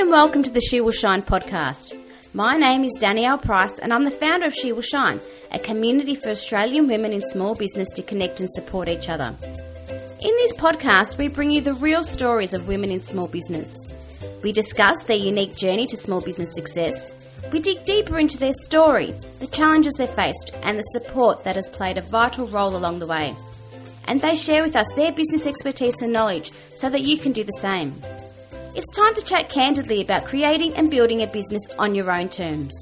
and welcome to the She Will Shine podcast. My name is Danielle Price and I'm the founder of She Will Shine, a community for Australian women in small business to connect and support each other. In this podcast, we bring you the real stories of women in small business. We discuss their unique journey to small business success. We dig deeper into their story, the challenges they faced, and the support that has played a vital role along the way. And they share with us their business expertise and knowledge so that you can do the same. It's time to chat candidly about creating and building a business on your own terms.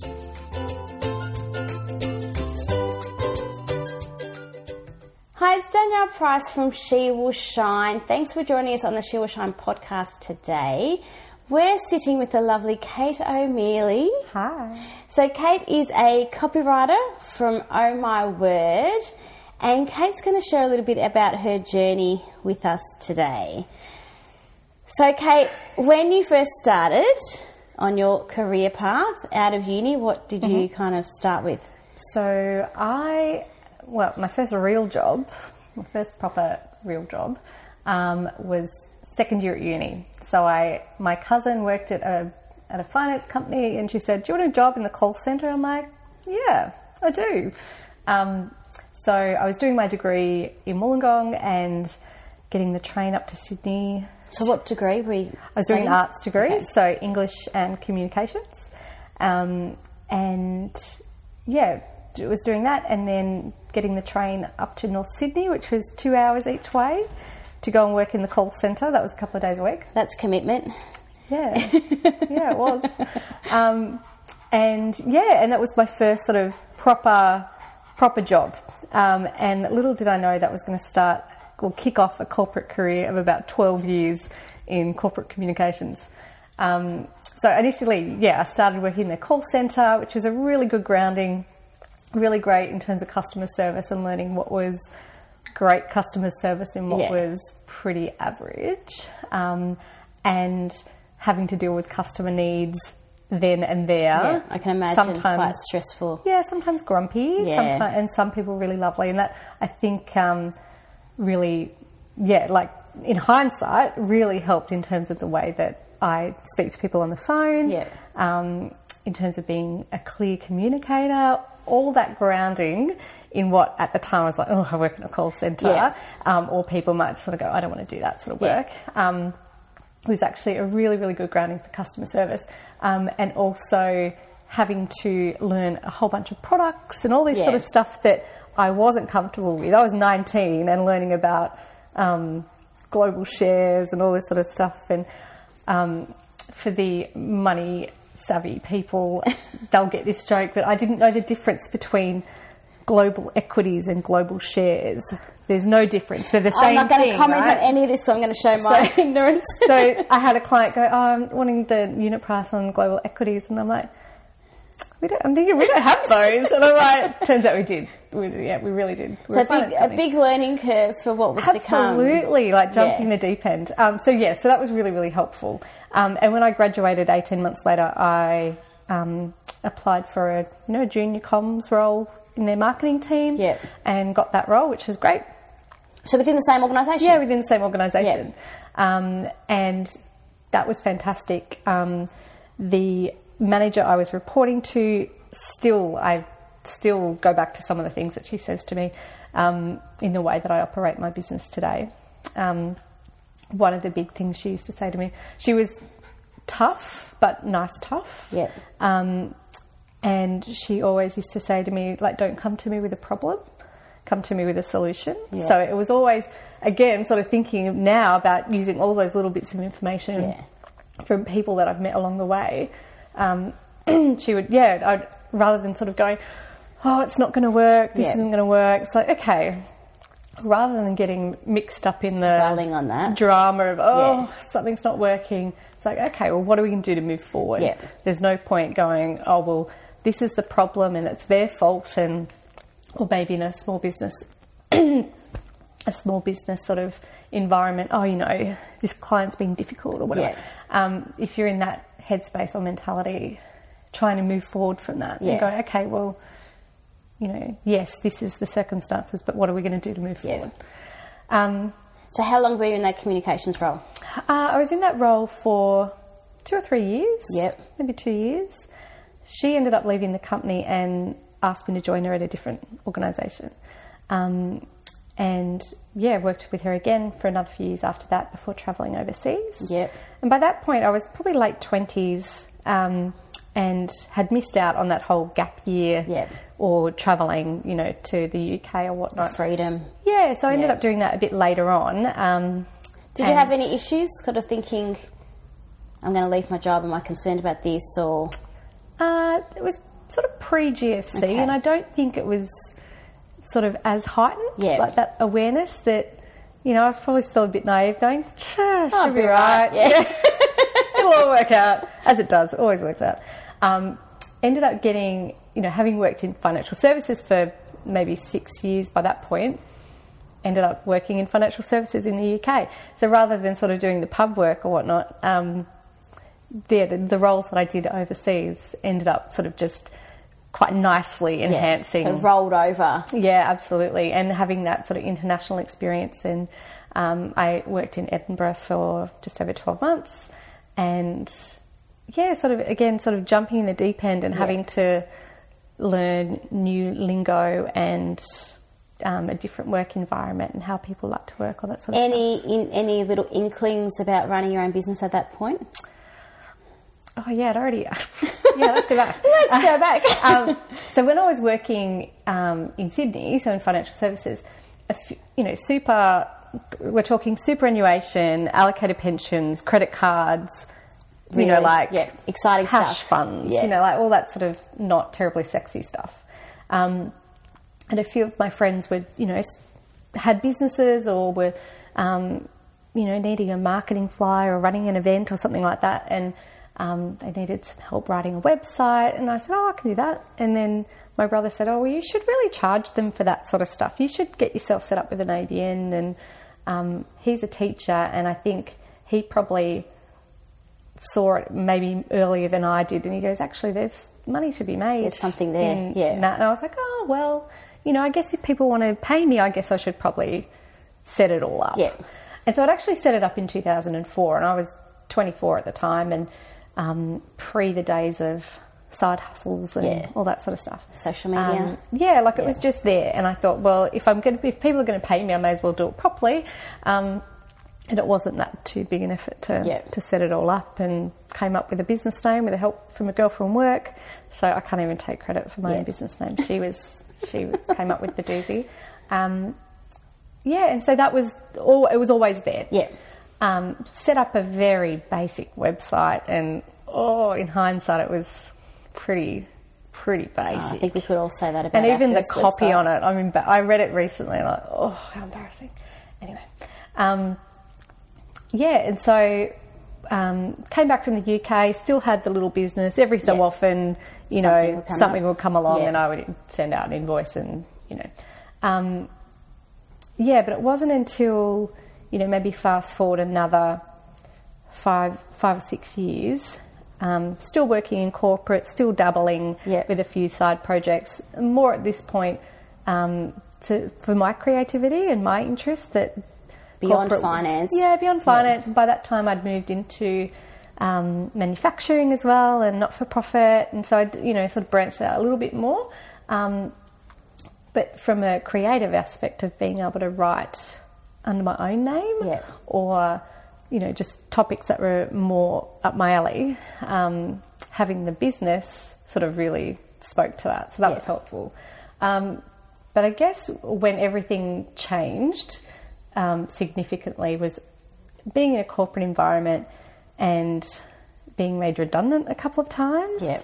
Hi, it's Danielle Price from She Will Shine. Thanks for joining us on the She Will Shine podcast today. We're sitting with the lovely Kate O'Mealy. Hi. So, Kate is a copywriter from Oh My Word, and Kate's going to share a little bit about her journey with us today. So, Kate, when you first started on your career path out of uni, what did you kind of start with? So I, well, my first real job, my first proper real job, um, was second year at uni. So I, my cousin worked at a at a finance company, and she said, "Do you want a job in the call center?" I'm like, "Yeah, I do." Um, so I was doing my degree in Wollongong and getting the train up to Sydney. So, what degree were you? I was doing an arts degree, Okay. so English and communications, um, and yeah, was doing that, and then getting the train up to North Sydney, which was two hours each way, to go and work in the call centre. That was a couple of days a week. That's commitment. Yeah, yeah, it was. Um, and yeah, and that was my first sort of proper proper job. Um, and little did I know that was going to start or kick off a corporate career of about 12 years in corporate communications. Um, so initially, yeah, I started working in the call centre, which was a really good grounding, really great in terms of customer service and learning what was great customer service and what Yeah. was pretty average, um, and having to deal with customer needs then and there. Yeah, I can imagine quite stressful. Yeah, sometimes grumpy, Yeah. sometimes, and some people really lovely. And that I think um, really, yeah, like in hindsight, really helped in terms of the way that I speak to people on the phone. Yeah. Um, in terms of being a clear communicator, all that grounding in what at the time I was like, oh, I work in a call centre, Yeah. um, or people might sort of go, I don't want to do that sort of Yeah. work. Um, it was actually a really, really good grounding for customer service. Um, and also having to learn a whole bunch of products and all this sort of stuff that I wasn't comfortable with. I was 19 and learning about um, global shares and all this sort of stuff. And um, for the money savvy people, they'll get this joke, but I didn't know the difference between global equities and global shares. There's no difference. They're the same. I'm not going to comment right? on any of this, so I'm going to show my So- ignorance. so I had a client go, oh, I'm wanting the unit price on global equities, and I'm like, we don't, I'm thinking we don't have those, and I'm like, turns out we did. We did yeah, we really did. We're So big, a big learning curve for what was to come. Absolutely, like jumping Yeah. the deep end. Um, so yeah, so that was really really helpful. Um, and when I graduated 18 months later, I um, applied for a you know junior comms role in their marketing team, Yeah. and got that role, which was great. So within the same organisation. Yeah, within the same organisation. Um, and that was fantastic. Um, the manager I was reporting to, still, I still go back to some of the things that she says to me um, in the way that I operate my business today. Um, one of the big things she used to say to me, she was tough, but nice tough. Yep. Um, and she always used to say to me, like, don't come to me with a problem, come to me with a solution. Yeah. So it was always, again, sort of thinking now about using all those little bits of information Yeah. from people that I've met along the way. Um, she would, yeah, I'd, rather than sort of going, oh, it's not going to work, this Yeah. isn't going to work. It's like, okay, rather than getting mixed up in the Dwelling on that. drama of, oh, Yeah. something's not working. It's like, okay, well, what are we going to do to move forward? Yeah. There's no point going, oh, well, this is the problem and it's their fault. And, or maybe in a small business, a small business sort of environment, oh, you know, this client's being difficult or whatever. Yeah. Um, if you're in that headspace or mentality, trying to move forward from that Yeah. and go, okay, well, you know, yes, this is the circumstances, but what are we going to do to move Yeah. forward? Um, So how long were you in that communications role? uh, I was in that role for two or three years. Yep. Maybe two years. She ended up leaving the company and asked me to join her at a different organisation. Um, and yeah, worked with her again for another few years after that before travelling overseas. Yep. And by that point, I was probably late 20s um, and had missed out on that whole gap year Yep. or travelling, you know, to the UK or whatnot. Freedom. Yeah, so I ended Yeah. up doing that a bit later on. Um, Did you have any issues, kind of thinking, I'm going to leave my job? Am I concerned about this? Or Uh, it was sort of pre GFC, Okay. and I don't think it was sort of as heightened, Yeah. like that awareness that, you know, I was probably still a bit naive going, sure, I'll be be right. right, yeah. It'll all work out, as it does, it always works out. Um, ended up getting, you know, having worked in financial services for maybe six years by that point, ended up working in financial services in the UK. So rather than sort of doing the pub work or whatnot, um, the, the, the roles that I did overseas ended up sort of just quite nicely enhancing. so rolled over. Yeah, absolutely. And having that sort of international experience. And um, I worked in Edinburgh for just over 12 months. And yeah, sort of, again, sort of jumping in the deep end and having to learn new lingo and um, a different work environment and how people like to work, all that sort of stuff. Any any little inklings about running your own business at that point? Oh, yeah, it already. yeah, let's go back. Let's go back. um, so when I was working um, in Sydney, so in financial services, a f- you know, super, we're talking superannuation, allocated pensions, credit cards, you know, like yeah, exciting cash stuff. funds, Yeah. you know, like all that sort of not terribly sexy stuff. Um, and a few of my friends were, you know, had businesses or were, um, you know, needing a marketing flyer or running an event or something like that. And um, they needed some help writing a website. And I said, oh, I can do that. And then my brother said, oh, well, you should really charge them for that sort of stuff. You should get yourself set up with an ABN. And um, he's a teacher, and I think he probably saw it maybe earlier than I did, and he goes, "Actually, there's money to be made. There's something there, in- yeah. that." And I was like, "Oh well, you know, I guess if people want to pay me, I guess I should probably set it all up." Yeah. And so I'd actually set it up in 2004, and I was 24 at the time, and um, pre the days of side hustles and Yeah. all that sort of stuff. Social media. Um, yeah, like it Yeah. was just there, and I thought, well, if I'm going to, if people are going to pay me, I may as well do it properly. Um, and it wasn't that too big an effort to Yeah. to set it all up, and came up with a business name with the help from a girl from work. So I can't even take credit for my own business name. She was she was, came up with the doozy. Um, yeah, and so that was all. It was always there. Yeah. Um, set up a very basic website, and oh, in hindsight, it was pretty pretty basic. I think we could all say that about and even the copy website. on it. I mean, I read it recently, and like, oh, how embarrassing. Anyway, um, yeah, and so um, came back from the UK. Still had the little business. Every so Yeah. often, you Something know, would something up. would come along, Yeah. and I would send out an invoice, and you know, um, yeah. But it wasn't until you know maybe fast forward another five five or six years. Um, still working in corporate, still dabbling Yeah. with a few side projects. More at this point um, to, for my creativity and my interest that Beyond finance. Yeah, beyond finance. And by that time, I'd moved into um, manufacturing as well and not for profit, and so I, you know, sort of branched out a little bit more. Um, but from a creative aspect of being able to write under my own name, Yeah. or you know, just topics that were more up my alley, um, having the business sort of really spoke to that, so that was helpful. Um, but I guess when everything changed um, significantly was being in a corporate environment and being made redundant a couple of times, Yeah.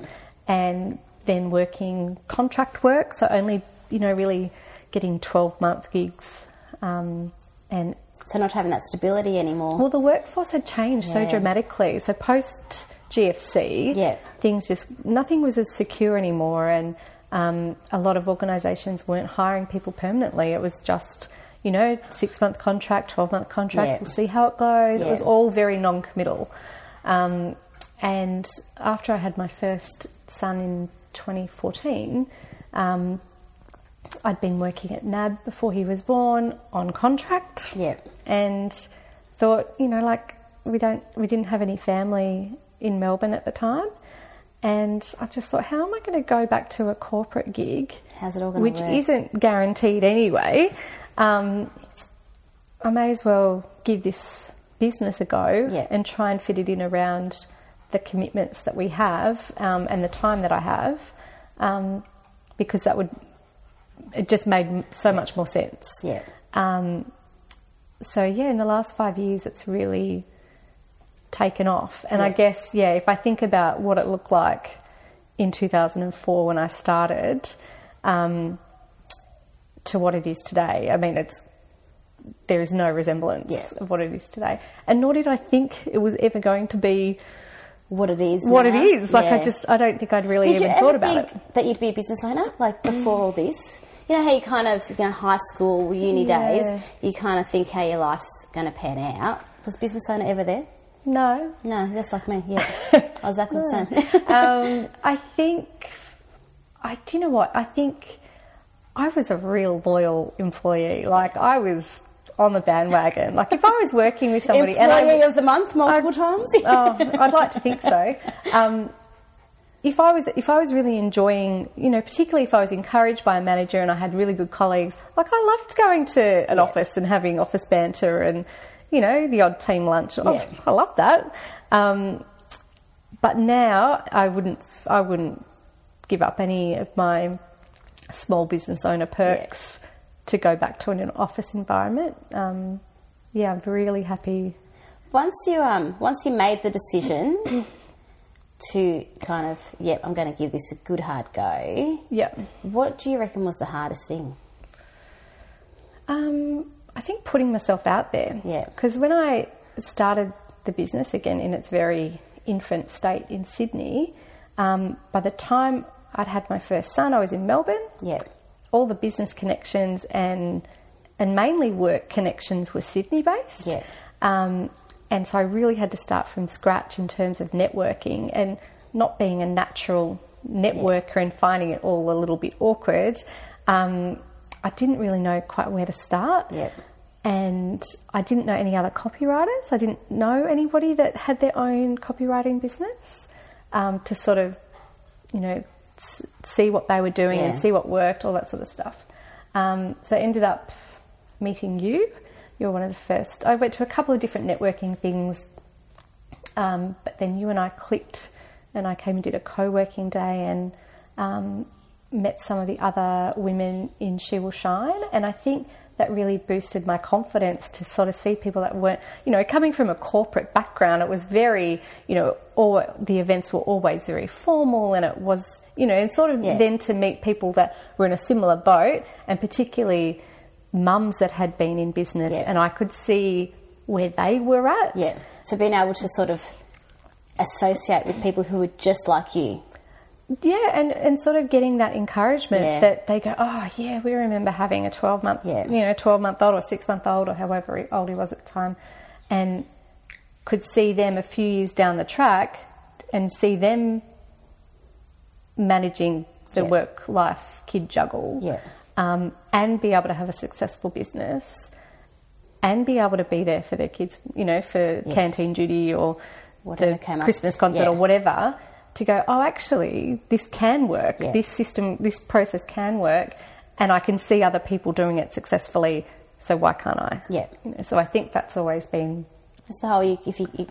and then working contract work, so only you know really getting twelve month gigs, um, and So not having that stability anymore. well, the workforce had changed so dramatically. So post GFC, Yeah. things just nothing was as secure anymore, and um, a lot of organisations weren't hiring people permanently. It was just you know six month contract, twelve month contract. Yeah. We'll see how it goes. It was all very non committal. Um, and after I had my first son in 2014. Um, I'd been working at NAB before he was born on contract Yeah. and thought, you know, like we don't, we didn't have any family in Melbourne at the time. And I just thought, how am I going to go back to a corporate gig? How's it all going Which to work? isn't guaranteed anyway. Um, I may as well give this business a go Yeah. and try and fit it in around the commitments that we have um, and the time that I have, um, because that would it just made so much more sense. Yeah. Um, so yeah, in the last five years, it's really taken off. And I guess yeah, if I think about what it looked like in 2004 when I started, um, to what it is today, I mean, it's there is no resemblance Yeah. of what it is today. And nor did I think it was ever going to be What it is. what now. it is. Like I just, I don't think I'd really Did even thought about it. that you'd be a business owner, like before all this? You know how you kind of, you know, high school, uni Yeah. days, you kind of think how your life's going to pan out. Was business owner ever there? No, No, that's like me. Yeah, I was exactly the same. um, I think, I do you know what? I think I was a real loyal employee. Like I was on the bandwagon. Like if I was working with somebody and Employee I, of the month multiple times. oh, I'd like to think so. Um, if I was if I was really enjoying, you know, particularly if I was encouraged by a manager and I had really good colleagues, like I loved going to an office and having office banter and you know the odd team lunch. Oh, Yeah. I love that. Um, but now I wouldn't I wouldn't give up any of my small business owner perks to go back to an office environment. Um, yeah, I'm really happy. Once you um, once you made the decision to kind of, yep, I'm going to give this a good hard go. Yeah. What do you reckon was the hardest thing? Um, I think putting myself out there. Yeah. Because when I started the business again in its very infant state in Sydney, um, by the time I'd had my first son, I was in Melbourne. Yeah, All the business connections and and mainly work connections were Sydney based. Yeah. Um, and so I really had to start from scratch in terms of networking and not being a natural networker and finding it all a little bit awkward. Um, I didn't really know quite where to start. Yeah. And I didn't know any other copywriters. I didn't know anybody that had their own copywriting business um, to sort of, you know, s- see what they were doing and see what worked, all that sort of stuff. Um, so I ended up meeting you. You were one of the first. I went to a couple of different networking things, um, but then you and I clicked, and I came and did a co-working day and um, met some of the other women in She Will Shine, and I think that really boosted my confidence to sort of see people that weren't, you know, coming from a corporate background. It was very, you know, all the events were always very formal, and it was, you know, and sort of Yeah. then to meet people that were in a similar boat, and particularly mums that had been in business, Yeah. and I could see where they were at. yeah. So being able to sort of associate with people who were just like you. Yeah, and, and sort of getting that encouragement Yeah. that they go, oh yeah, we remember having a twelve month, Yeah. you know, twelve month old or six month old or however old he was at the time, and could see them a few years down the track and see them managing the Yeah. work life kid juggle, Yeah. Um, and be able to have a successful business, and be able to be there for their kids, you know, for canteen duty or Whatever the came up. Christmas concert Yeah. or whatever to go, oh, actually, this can work. Yeah. This system, this process can work, and I can see other people doing it successfully. So why can't I? Yeah. You know, so I think that's always been It's the whole you, if you, you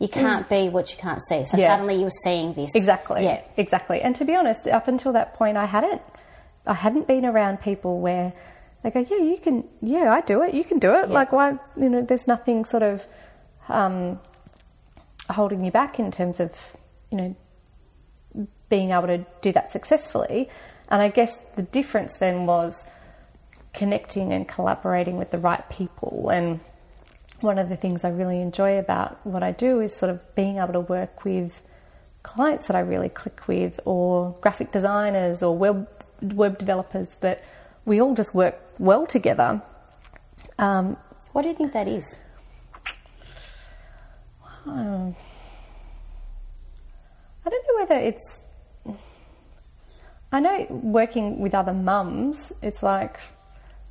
you can't be what you can't see. So Yeah. suddenly you were seeing this. exactly, Yeah. exactly. And to be honest, up until that point, I hadn't, I hadn't been around people where they go, yeah, you can, yeah, I do it, you can do it. Yeah. Like why, you know, there's nothing sort of um, holding you back in terms of, you know, being able to do that successfully. And I guess the difference then was connecting and collaborating with the right people. And one of the things I really enjoy about what I do is sort of being able to work with clients that I really click with, or graphic designers, or web web developers that we all just work well together. Um, What do you think that is? I don't know whether it's. I know working with other mums, it's like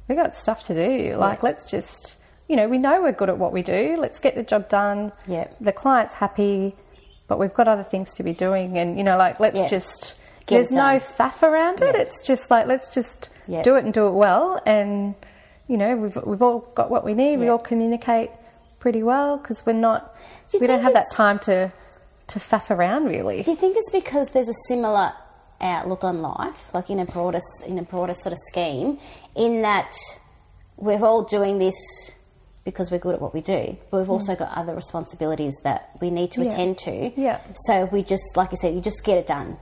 we got stuff to do. Like let's just, you know, we know we're good at what we do. Let's get the job done. Yeah. The client's happy. but we've got other things to be doing, and you know, like let's Yeah. just. Get there's no faff around it. Yeah. It's just like let's just do it and do it well, and you know we've we've all got what we need. We all communicate pretty well because we're not Do we don't have that time to to faff around really. Do you think it's because there's a similar outlook on life, like in a broader in a broader sort of scheme, in that we're all doing this because we're good at what we do, but we've mm. also got other responsibilities that we need to Yeah. attend to. Yeah. So we just, like I said, you just get it done.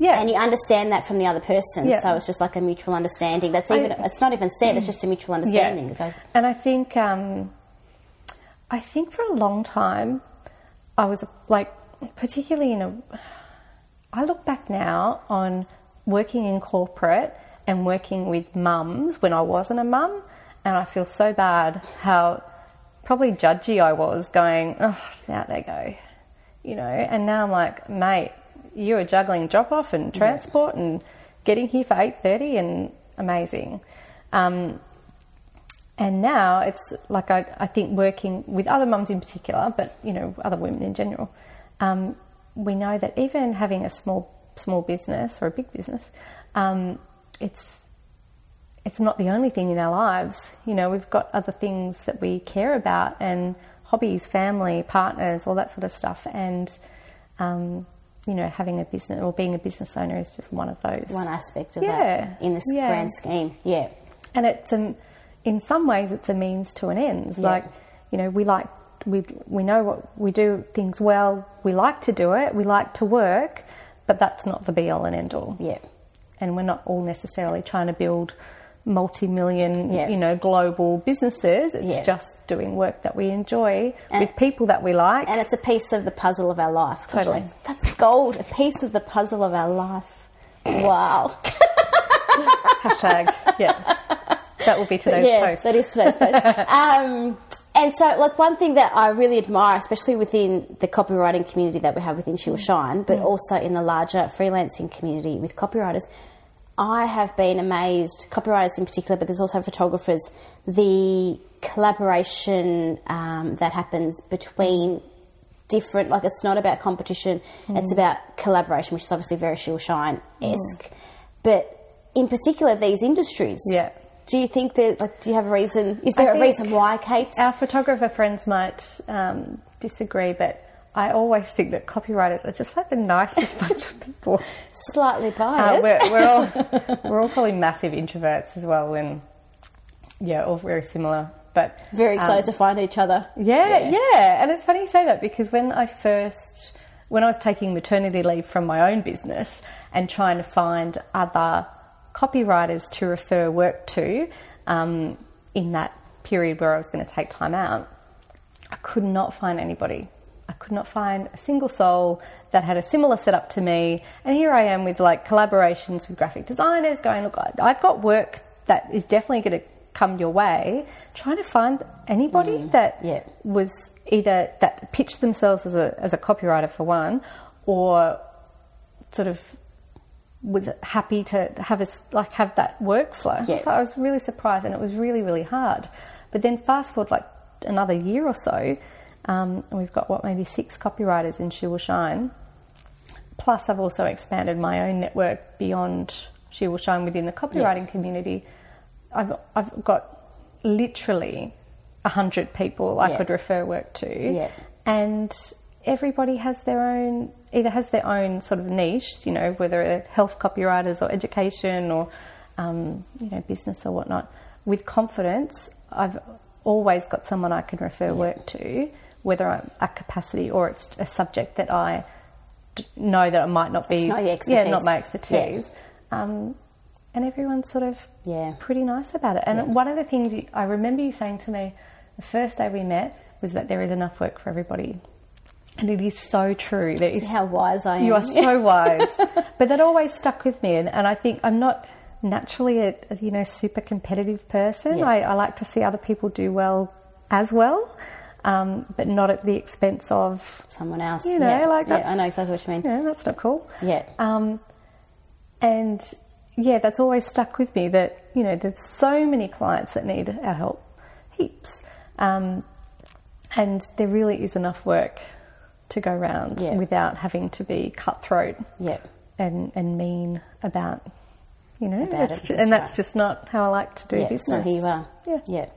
Yeah, And you understand that from the other person, Yeah. so it's just like a mutual understanding. That's even I- it's not even said; it's just a mutual understanding. Goes, And I think, um, I think for a long time, I was like, particularly in a. I look back now on working in corporate and working with mums when I wasn't a mum, and I feel so bad how probably judgy I was, going, oh, out they go, you know. And now I'm like, mate, you were juggling drop off and transport and getting here for eight thirty, and amazing. Um, and now it's like I, I think working with other mums in particular, but you know other women in general, um, we know that even having a small small business or a big business, um, it's it's not the only thing in our lives. You know, we've got other things that we care about and hobbies, family, partners, all that sort of stuff. And um, you know, having a business or being a business owner is just one of those. one aspect of Yeah. that in this Yeah. grand scheme. Yeah. and it's um, in some ways it's a means to an end. Like you know, we like we we know what we do things well. We like to do it. We like to work, but that's not the be all and end all. Yeah. And we're not all necessarily trying to build multi-million, Yeah. you know, global businesses. It's Yeah. just doing work that we enjoy And- with people that we like. And it's a piece of the puzzle of our life. Totally. That's gold. A piece of the puzzle of our life. Wow. Hashtag, yeah. That will be today's yeah, post. that is today's post. um, and so, like one thing that I really admire, especially within the copywriting community that we have within She Will Shine, but also in the larger freelancing community with copywriters, I have been amazed, copywriters in particular, but there's also photographers, the collaboration um, that happens between different, like it's not about competition, it's about collaboration, which is obviously very Will Shine esque. But in particular, these industries. Yeah. Do you think that, like, do you have a reason? Is there a reason why, Kate? Our photographer friends might um, disagree, but I always think that copywriters are just like the nicest bunch of people. Slightly Uh, biased. we're, we're all we're all probably massive introverts as well, and yeah, all very similar. But Very excited um, to find each other. Yeah, yeah, and it's funny you say that because when I first, when I was taking maternity leave from my own business and trying to find other copywriters to refer work to um, in that period where I was going to take time out, I could not find anybody. I could not find a single soul that had a similar setup to me. And here I am with like collaborations with graphic designers going, look, I've got work that is definitely going to come your way. Trying to find anybody mm. that yeah. was either that pitched themselves as a, as a copywriter for one or sort of was happy to have a, like have that workflow. Yeah. So I was really surprised, and it was really really hard. But then fast forward like another year or so, um, we've got what maybe six copywriters in She Will Shine. Plus, I've also expanded my own network beyond She Will Shine within the copywriting community. I've I've got literally a hundred people I Yeah. could refer work to, Yeah. and everybody has their own either has their own sort of niche, you know, whether they're health copywriters or education or um, you know business or whatnot. With confidence, I've always got someone I can refer work to, whether I'm at capacity or it's a subject that I d- know that it might not be It's not yeah not my expertise. Um, and everyone's sort of Yeah. pretty nice about it. And one of the things you, I remember you saying to me the first day we met was that there is enough work for everybody. And it is so true. There is how wise I am. you are so wise. but that always stuck with me. And, and I think I'm not naturally a, a, you know super competitive person. Yeah. I, I like to see other people do well as well, um, but not at the expense of Someone else. You know, yeah. like yeah, I know exactly what you mean. know, that's not cool. Yeah. Um, and yeah, that's always stuck with me that, you know, there's so many clients that need our help, heaps. Um, and there really is enough work to go round Yeah. without having to be cutthroat Yeah. and, and mean about, you know, it's it, ju- that's and that's just not how I like to do yeah. business. So here you are. Yeah. Yeah.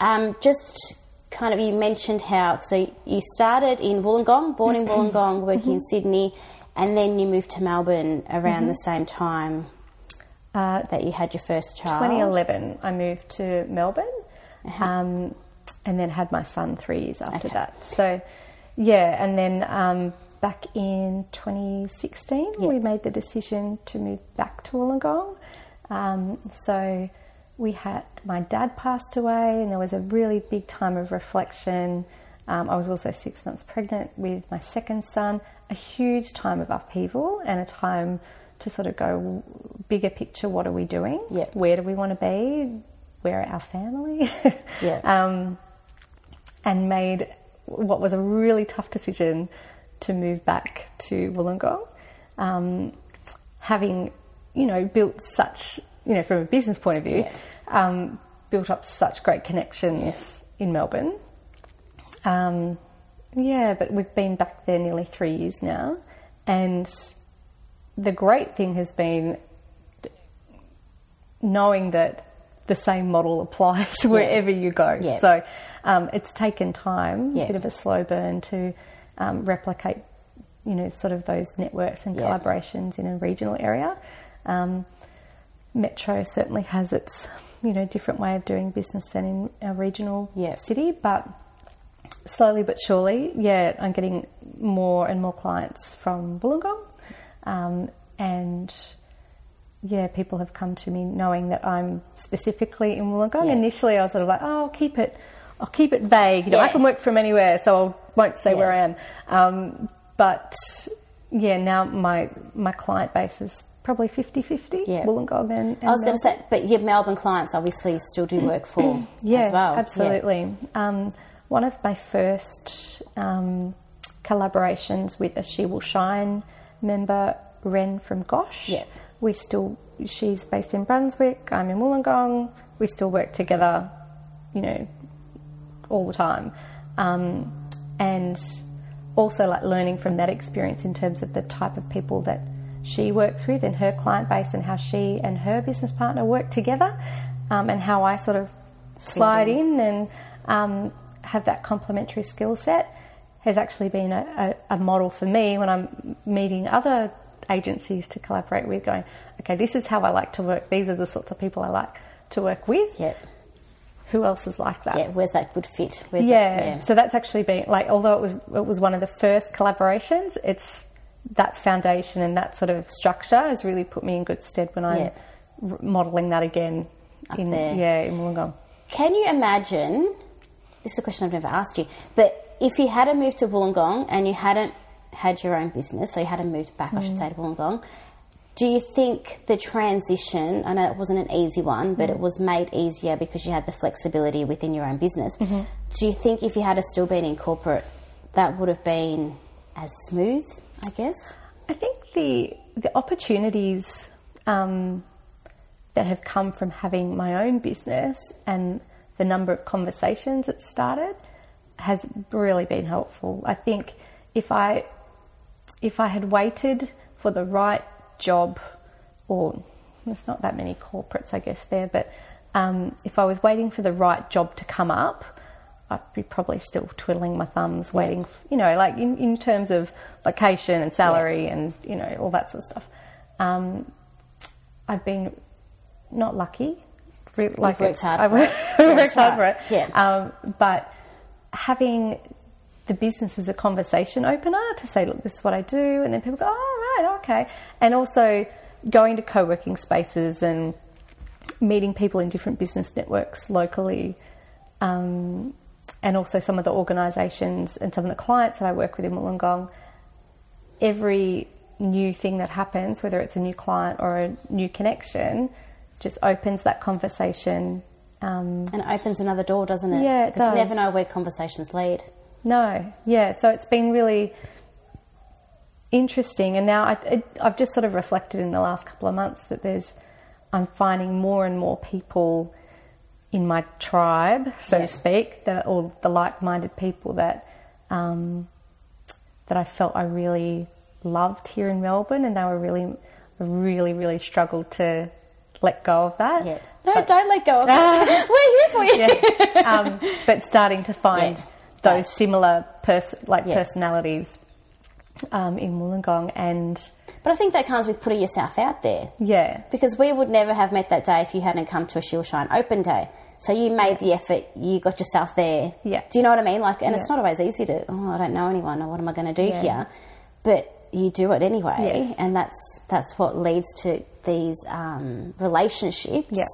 Um, just kind of, you mentioned how, so you started in Wollongong, born in Wollongong, working in Sydney, and then you moved to Melbourne around the same time Uh, that you had your first child. 2011, I moved to Melbourne, um, and then had my son three years after Uh-huh. Okay. that. So, yeah, and then um, back in 2016, Yeah. we made the decision to move back to Wollongong. Um, so, we had my dad passed away, and there was a really big time of reflection. Um, I was also six months pregnant with my second son. A huge time of upheaval and a time to sort of go bigger picture. What are we doing? Yeah. Where do we want to be? Where are our family? Yeah. um, and made what was a really tough decision to move back to Wollongong. Um, having, you know, built such, you know, from a business point of view, um, built up such great connections in Melbourne. Um, yeah, but we've been back there nearly three years now, and the great thing has been knowing that the same model applies wherever you go. Yeah. So um, it's taken time, Yeah. a bit of a slow burn to um, replicate, you know, sort of those networks and collaborations in a regional area. Um, Metro certainly has its, you know, different way of doing business than in a regional Yeah. city, but slowly but surely, yeah, I'm getting more and more clients from Wollongong, um, and yeah, people have come to me knowing that I'm specifically in Wollongong. Yeah. Initially, I was sort of like, oh, I'll keep it, I'll keep it vague. You know, I can work from anywhere, so I won't say where I am. Um, but yeah, now my my client base is probably 50-50, Yeah. Wollongong and, and I was going to say, but your Melbourne clients obviously still do work for Yeah, as well. Yeah. absolutely. Um, one of my first um, collaborations with a She Will Shine member, Ren from Gosh. Yeah. We still, she's based in Brunswick, I'm in Wollongong. We still work together, you know, all the time. Um, and also like learning from that experience in terms of the type of people that she works with and her client base and how she and her business partner work together um, and how I sort of slide in and um, have that complementary skill set has actually been a, a, a model for me when I'm meeting other agencies to collaborate with going okay this is how I like to work these are the sorts of people I like to work with Yeah. who else is like that Yeah. Where's that good fit? Where's yeah. That, yeah. So that's actually been like, although it was it was one of the first collaborations, it's that foundation and that sort of structure has really put me in good stead when I'm Yeah. r- modelling that again Up in there. yeah in Wollongong. Can you imagine? This is a question I've never asked you, but if you hadn't moved to Wollongong and you hadn't had your own business, so you hadn't moved back, I should mm. say, to Wollongong, do you think the transition? I know it wasn't an easy one, but it mm. was made easier because you had the flexibility within your own business. Mm-hmm. Do you think if you had still been in corporate, that would have been as smooth? I guess. I think the the opportunities um, that have come from having my own business and the number of conversations it started has really been helpful. I think if I if I had waited for the right job, or there's not that many corporates, I guess there, but um, if I was waiting for the right job to come up, I'd be probably still twiddling my thumbs, waiting, you know, like in, in terms of location and salary and you know all that sort of stuff. Um, I've been not lucky. Re- like worked hard I've worked, That's worked hard for it. Yeah. Um, but having the business as a conversation opener to say, look, this is what I do, and then people go, oh, right, okay. And also going to co working spaces and meeting people in different business networks locally, um, and also some of the organisations and some of the clients that I work with in Wollongong. Every new thing that happens, whether it's a new client or a new connection, just opens that conversation. Um, And it opens another door, doesn't it? Yeah, Because you never know where conversations lead. No, yeah. So it's been really interesting, and now I, I've just sort of reflected in the last couple of months that there's, I'm finding more and more people in my tribe, so Yeah. to speak, that or the like-minded people that um, that I felt I really loved here in Melbourne, and they were really, really, really struggled to let go of that. Yeah. No, but, don't let go of it. We're here for you. Yeah. Um, but starting to find yes. those similar pers- like personalities um, in Wollongong and. But I think that comes with putting yourself out there. Yeah. Because we would never have met that day if you hadn't come to a Will Shine open day. So you made the effort, you got yourself there. Yeah. Do you know what I mean? Like, and yeah. it's not always easy to, oh, I don't know anyone, or what am I going to do yeah. here? But you do it anyway, yes. and that's that's what leads to these um, relationships yeah.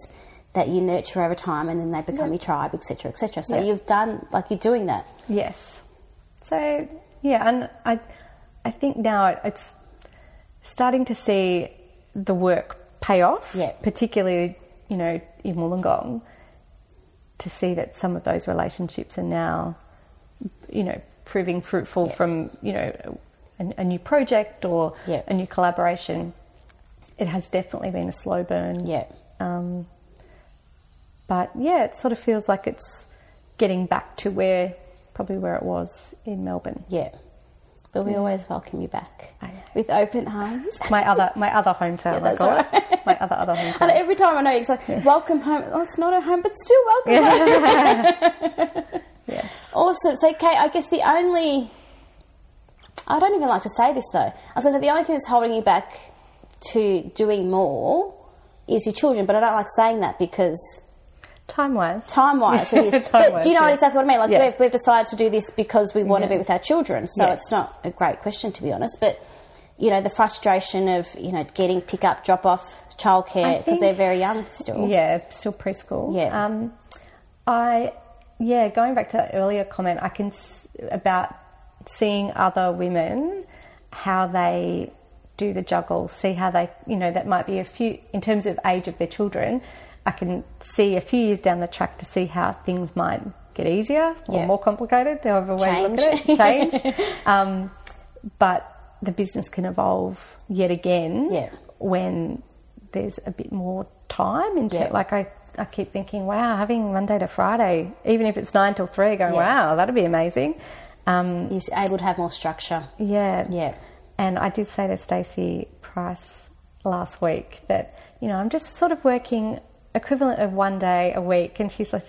that you nurture over time, and then they become your tribe, etc., etc. So you've done like you're doing that. Yes. So yeah, and I I think now it's starting to see the work pay off. Yeah. Particularly, you know, in Wollongong, to see that some of those relationships are now, you know, proving fruitful yeah. from you know a, a new project or yeah. a new collaboration. It has definitely been a slow burn. Yeah. Um, but yeah, it sort of feels like it's getting back to where probably where it was in Melbourne. Yeah but we always welcome you back with open arms. My other, my other hometown. Yeah, I call right. it. My other other hometown. And every time I know, it's like yeah. welcome home. Oh, it's not a home, but still welcome. Yeah. yeah. Awesome. So, Kate, I guess the only I don't even like to say this though. I was going to say the only thing that's holding you back to doing more is your children, but I don't like saying that because Time wise. Time wise, it is. but do you know yeah. exactly what I mean? Like, yeah. we've, we've, decided to do this because we want yeah. to be with our children. So it's not a great question, to be honest. But, you know, the frustration of, you know, getting pick up, drop off, childcare, because they're very young still. Yeah, still preschool. Yeah. Um, I, yeah, going back to that earlier comment, I can, about seeing other women, how they do the juggle, see how they, you know, that might be a few, in terms of age of their children, I can see a few years down the track to see how things might get easier or yeah. more complicated, however way you look at it, change. um, but the business can evolve yet again yeah. when there's a bit more time into yeah. it. Like I, I keep thinking, wow, having Monday to Friday, even if it's nine till three, going, wow, that'd be amazing. Um, You're able to have more structure. Yeah. Yeah. And I did say to Stacey Price last week that, you know, I'm just sort of working equivalent of one day a week. And she's like,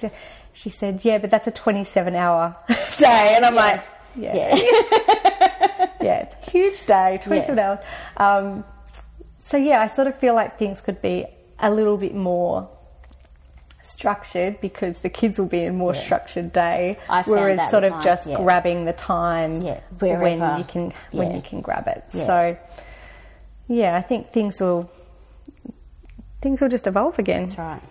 she said, yeah, but that's a 27 hour day. And I'm yeah. like, yeah. Yeah. yeah, it's a huge day, 27 yeah. hours. Um, so yeah, I sort of feel like things could be a little bit more structured because the kids will be in more yeah. structured day, whereas sort of just yeah. grabbing the time yeah. when you can when you can grab it. So yeah, I think things will things will just evolve again. That's right.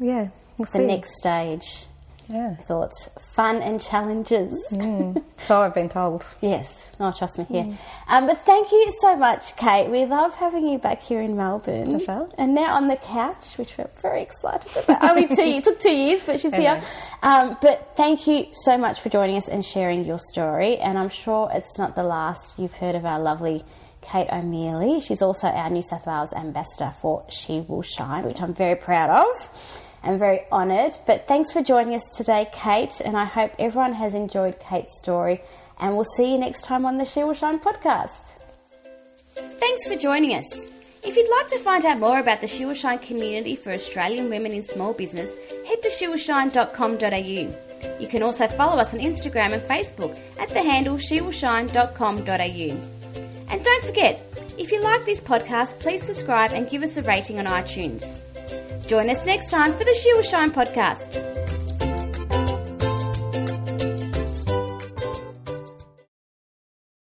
Yeah. We'll the see. next stage. Yeah. Thoughts, fun and challenges. Mm. So I've been told. yes. Oh, trust me here. Mm. Um, but thank you so much, Kate. We love having you back here in Melbourne. Michelle. And now on the couch, which we're very excited about. Only two years. It took two years, but she's here. Um, but thank you so much for joining us and sharing your story. And I'm sure it's not the last you've heard of our lovely Kate O'Mealy. She's also our New South Wales ambassador for She Will Shine, which I'm very proud of and very honoured. But thanks for joining us today, Kate, and I hope everyone has enjoyed Kate's story. And we'll see you next time on the She Will Shine podcast. Thanks for joining us. If you'd like to find out more about the She Will Shine community for Australian women in small business, head to shewillshine.com.au. You can also follow us on Instagram and Facebook at the handle shewillshine.com.au. And don't forget, if you like this podcast, please subscribe and give us a rating on iTunes. Join us next time for the She Will Shine podcast.